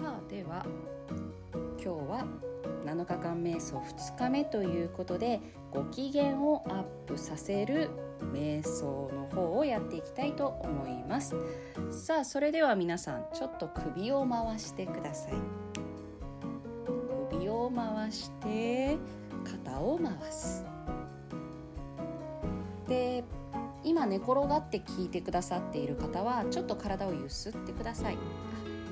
さあでは今日は7日間瞑想2日目ということでご機嫌をアップさせる瞑想の方をやっていきたいと思います。さあそれでは皆さんちょっと首を回してください。首を回して肩を回す。で今寝転がって聞いてくださっている方はちょっと体をゆすってください。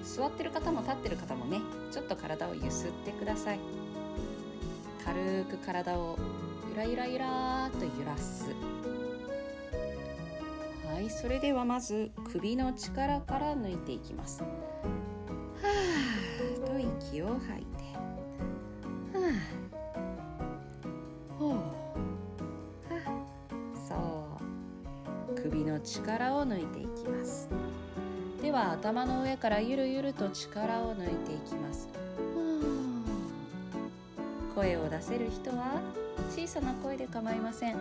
座ってる方も立ってる方もねちょっと体をゆすってください。軽く体をゆらゆらゆらと揺らす。はいそれではまず首の力から抜いていきます。はーと息を吐いて。はーほう。はそう。首の力を抜いていきます。では頭の上からゆるゆると力を抜いていきます。声を出せる人は小さな声で構いません。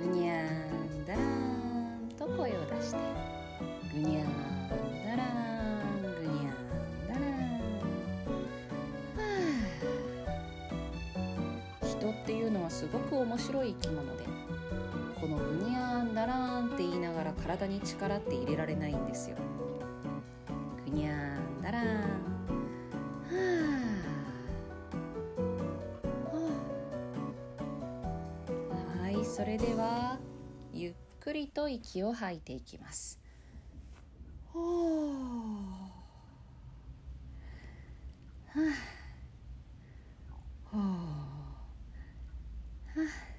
ぐにゃんだらんと声を出して。ぐにゃんだらんぐにゃんだらん。人っていうのはすごく面白い生き物でこのぐにゃんだらんって言いながら体に力って入れられないんですよ。ぐにゃんだらんはあ。はいそれではゆっくりと息を吐いていきます。ほうはあ。はあ。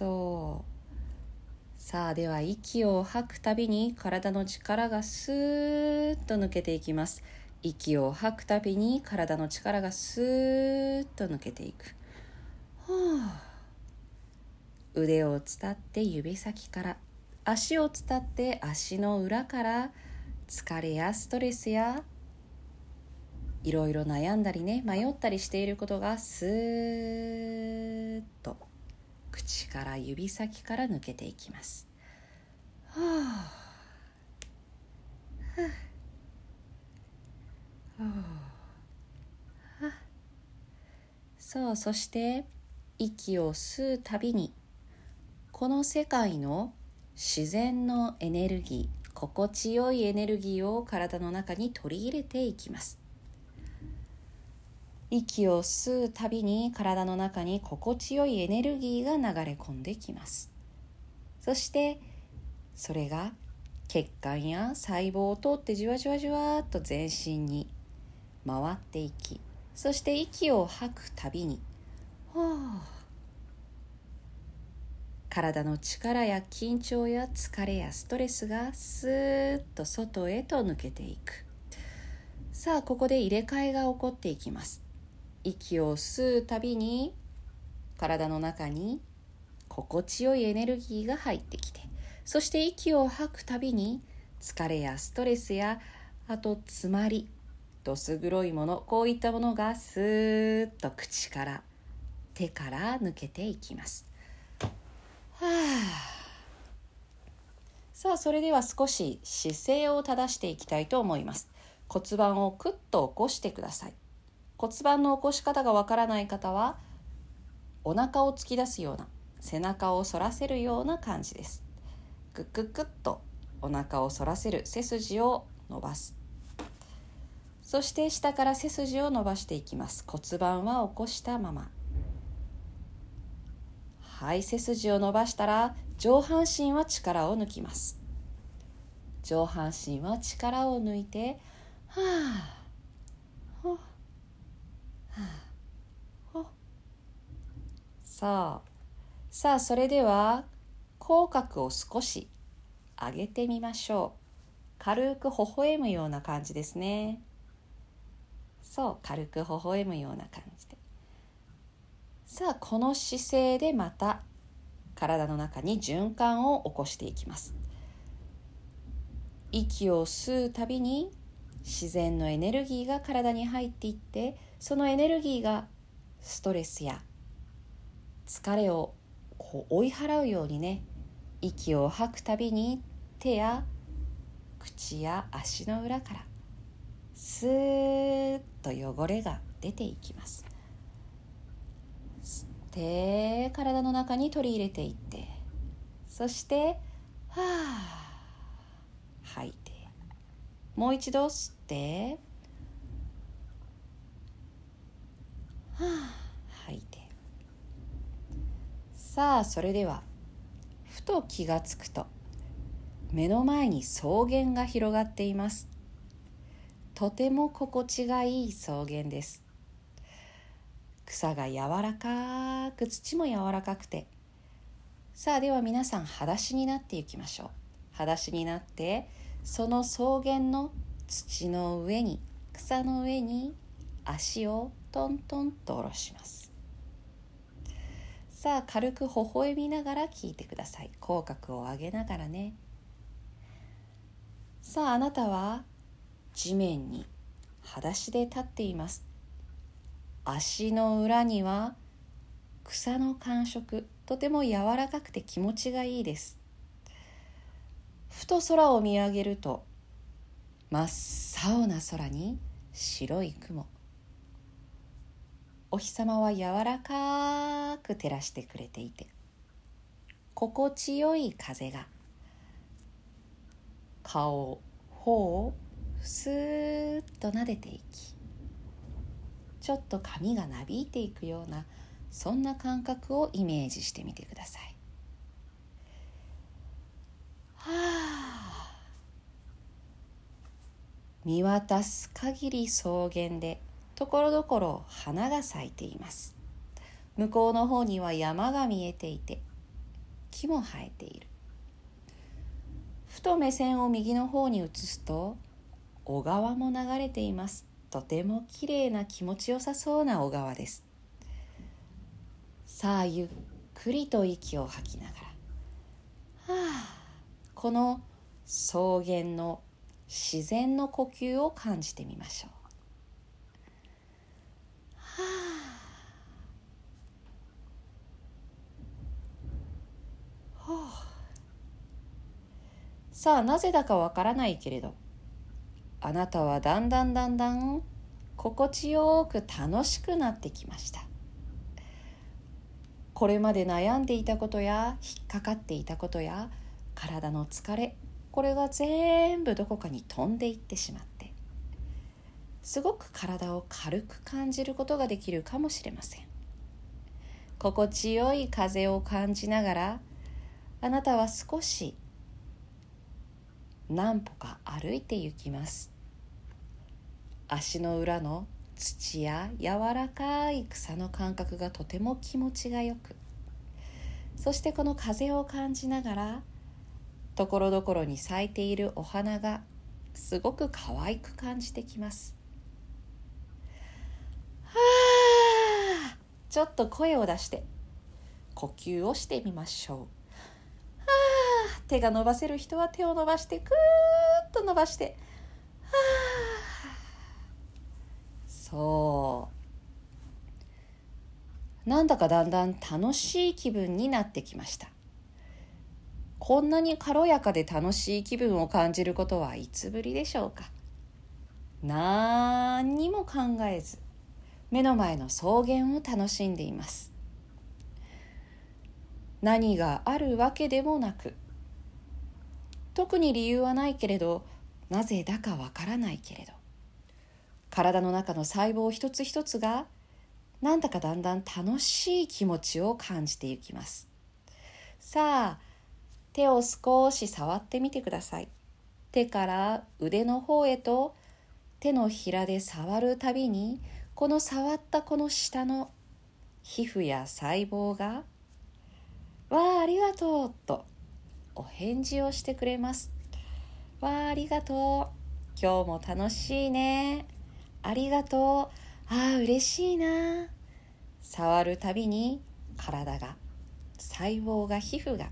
そう。さあでは息を吐くたびに体の力がスーッと抜けていきます。息を吐くたびに体の力がスーッと抜けていく。腕を伝って指先から。足を伝って足の裏から。疲れやストレスや。いろいろ悩んだりね迷ったりしていることがスーッと。口から指先から抜けていきます。はあ、はあ、はあ、そうそして息を吸うたびにこの世界の自然のエネルギー心地よいエネルギーを体の中に取り入れていきます。息を吸うたびに体の中に心地よいエネルギーが流れ込んできます。そしてそれが血管や細胞を通ってじわじわじわっと全身に回っていきそして息を吐くたびに体の力や緊張や疲れやストレスがスーッと外へと抜けていく。さあここで入れ替えが起こっていきます。息を吸うたびに体の中に心地よいエネルギーが入ってきてそして息を吐くたびに疲れやストレスやあと詰まりどす黒いものこういったものがスーッと口から手から抜けていきます。はあさあそれでは少し姿勢を正していきたいと思います。骨盤をクッと起こしてください。骨盤の起こし方がわからない方はお腹を突き出すような背中を反らせるような感じです。グッグッグッとお腹を反らせる背筋を伸ばす。そして下から背筋を伸ばしていきます。骨盤は起こしたまま。はい背筋を伸ばしたら上半身は力を抜きます。上半身は力を抜いてはあさあさあそれでは口角を少し上げてみましょう。軽く微笑むような感じですね。そう軽く微笑むような感じで。さあこの姿勢でまた体の中に循環を起こしていきます。息を吸うたびに自然のエネルギーが体に入っていってそのエネルギーがストレスや疲れをこう追い払うようにね息を吐くたびに手や口や足の裏からススーッと汚れが出ていきます。吸って体の中に取り入れていってそしてはあ吐いてもう一度吸ってはあ吐い。てさあそれではふと気がつくと目の前に草原が広がっています。とても心地がいい草原です。草が柔らかく土も柔らかくて。さあでは皆さん裸足になっていきましょう。裸足になってその草原の土の上に草の上に足をトントンと下ろします。さあ軽く微笑みながら聞いてください。口角を上げながらね。さああなたは地面に裸足で立っています。足の裏には草の感触とても柔らかくて気持ちがいいです。ふと空を見上げると真っ青な空に白い雲。お日様は柔らかく照らしてくれていて心地よい風が顔頬をスーッと撫でていきちょっと髪がなびいていくようなそんな感覚をイメージしてみてください。はあ見渡す限り草原でところどころ花が咲いています。向こうの方には山が見えていて木も生えている。ふと目線を右の方に移すと小川も流れています。とてもきれいな気持ちよさそうな小川です。さあゆっくりと息を吐きながらはあこの草原の自然の呼吸を感じてみましょう。はあ。さあなぜだかわからないけれど。あなたはだんだんだんだん心地よく楽しくなってきました。これまで悩んでいたことや引っかかっていたことや体の疲れこれが全部どこかに飛んでいってしまって。すごく体を軽く感じることができるかもしれません。心地よい風を感じながらあなたは少し何歩か歩いて行きます。足の裏の土や柔らかい草の感覚がとても気持ちがよく。そしてこの風を感じながらところどころに咲いているお花がすごく可愛く感じてきますはあちょっと声を出して呼吸をしてみましょう。手が伸ばせる人は手を伸ばしてくーっと伸ばして。はあそう。なんだかだんだん楽しい気分になってきました。こんなに軽やかで楽しい気分を感じることはいつぶりでしょうか。何にも考えず。目の前の草原を楽しんでいます。何があるわけでもなく特に理由はないけれどなぜだかわからないけれど体の中の細胞一つ一つがなんだかだんだん楽しい気持ちを感じていきます。さあ手を少し触ってみてください。手から腕の方へと手のひらで触るたびにこの触ったこの下の皮膚や細胞が「わあありがとう」とお返事をしてくれます。わあありがとう。今日も楽しいね。ありがとう。ああ嬉しいな。触るたびに体が細胞が皮膚が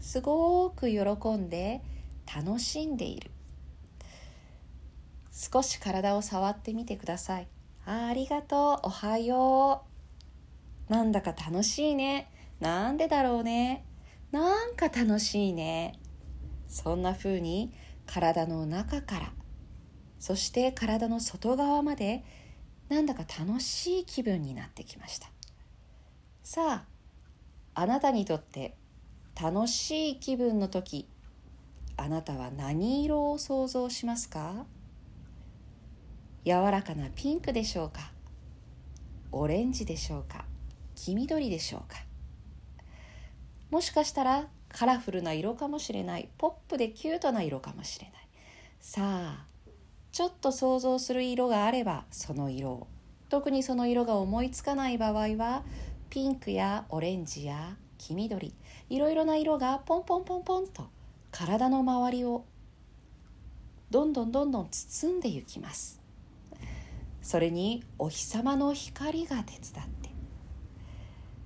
すごく喜んで楽しんでいる。少し体を触ってみてください。ありがとう。おはよう。なんだか楽しいね。なんでだろうね。なんか楽しいね。そんな風に体の中からそして体の外側までなんだか楽しい気分になってきました。さああなたにとって楽しい気分の時あなたは何色を想像しますか？柔らかなピンクでしょうか？オレンジでしょうか？黄緑でしょうか？もしかしたらカラフルな色かもしれない。ポップでキュートな色かもしれない。さあちょっと想像する色があればその色を。特にその色が思いつかない場合はピンクやオレンジや黄緑いろいろな色がポンポンポンポンと体の周りをどんどんどんどん包んでいきます。それにお日様の光が手伝って。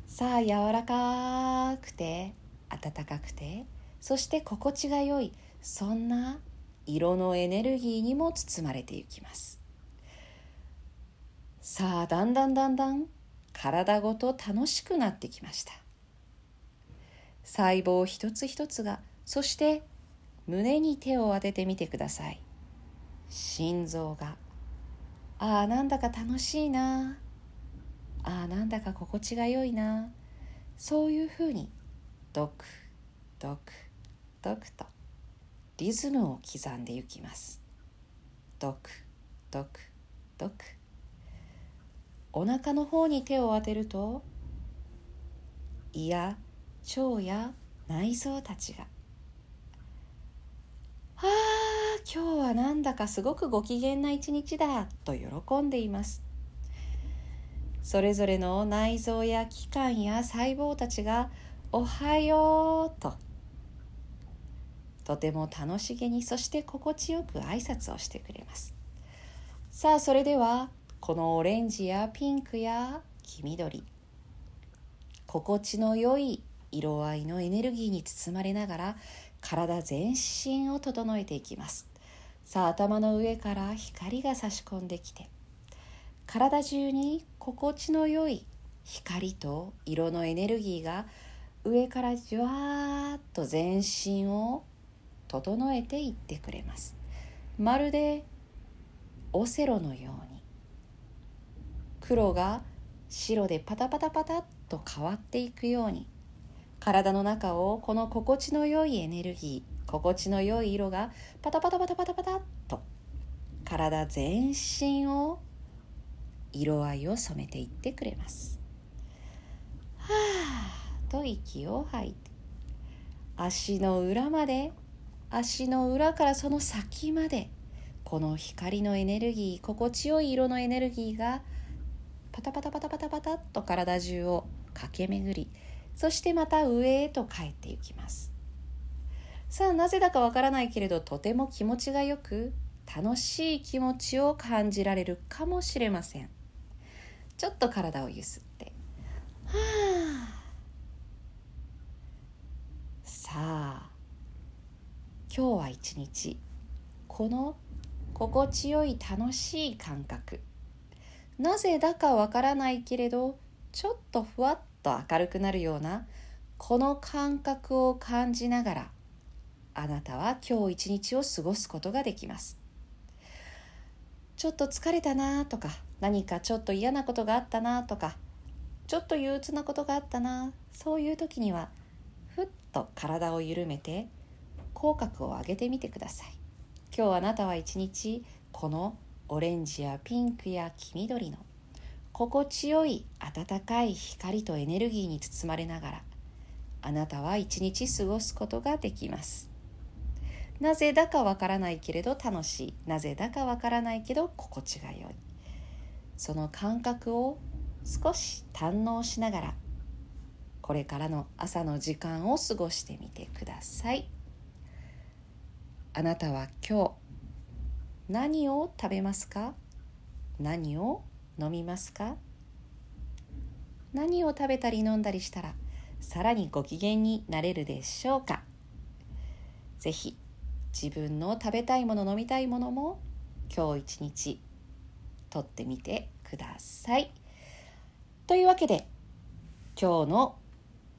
さあ柔らかくて暖かくてそして心地が良いそんな色のエネルギーにも包まれていきます。さあだんだんだんだん体ごと楽しくなってきました。細胞一つ一つがそして胸に手を当ててみてください。心臓がああなんだか楽しいな。ああなんだか心地が良いな。そういうふうにドクドクドクとリズムを刻んでいきます。ドクドクドク。お腹の方に手を当てると胃や腸や内臓たちが「ああ今日はなんだかすごくご機嫌な一日だ」と喜んでいます。それぞれの内臓や器官や細胞たちが「おはよう」と。とても楽しげにそして心地よく挨拶をしてくれます。さあそれではこのオレンジやピンクや黄緑。心地の良い色合いのエネルギーに包まれながら体全身を整えていきます。さあ頭の上から光が差し込んできて体中に心地の良い光と色のエネルギーが上からじわーっと全身を整えていってくれます。まるでオセロのように。黒が白でパタパタパタっと変わっていくように体の中をこの心地の良いエネルギー心地の良い色がパタパタパタパタパタっと体全身を色合いを染めていってくれます。はあと息を吐いて足の裏まで足の裏からその先までこの光のエネルギー心地よい色のエネルギーがパタパタパタパタパタっと体中を駆け巡りそしてまた上へと帰っていきます。さあなぜだかわからないけれどとても気持ちがよく楽しい気持ちを感じられるかもしれません。ちょっと体をゆすって。はあ。さあ今日は一日この心地よい楽しい感覚。なぜだかわからないけれどちょっとふわっと明るくなるようなこの感覚を感じながらあなたは今日一日を過ごすことができます。ちょっと疲れたなとか何かちょっと嫌なことがあったなとかちょっと憂鬱なことがあったなそういう時にはふっと体を緩めて口角を上げてみてください。今日あなたは一日このオレンジやピンクや黄緑の心地よい温かい光とエネルギーに包まれながらあなたは一日過ごすことができます。なぜだかわからないけれど楽しい。なぜだかわからないけど心地が良い。その感覚を少し堪能しながらこれからの朝の時間を過ごしてみてください。あなたは今日何を食べますか？何を飲みますか？何を食べたり飲んだりしたらさらにご機嫌になれるでしょうか？ぜひ自分の食べたいもの飲みたいものも今日一日とってみてください。というわけで今日の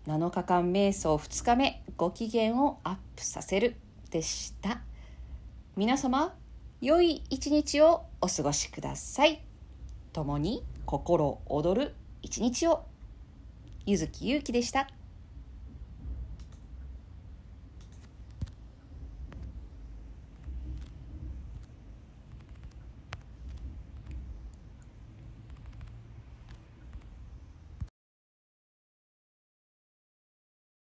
7日間瞑想2日目ご機嫌をアップさせるでした。皆様良い一日をお過ごしください。共に心躍る一日を。ゆずきゆうきでした。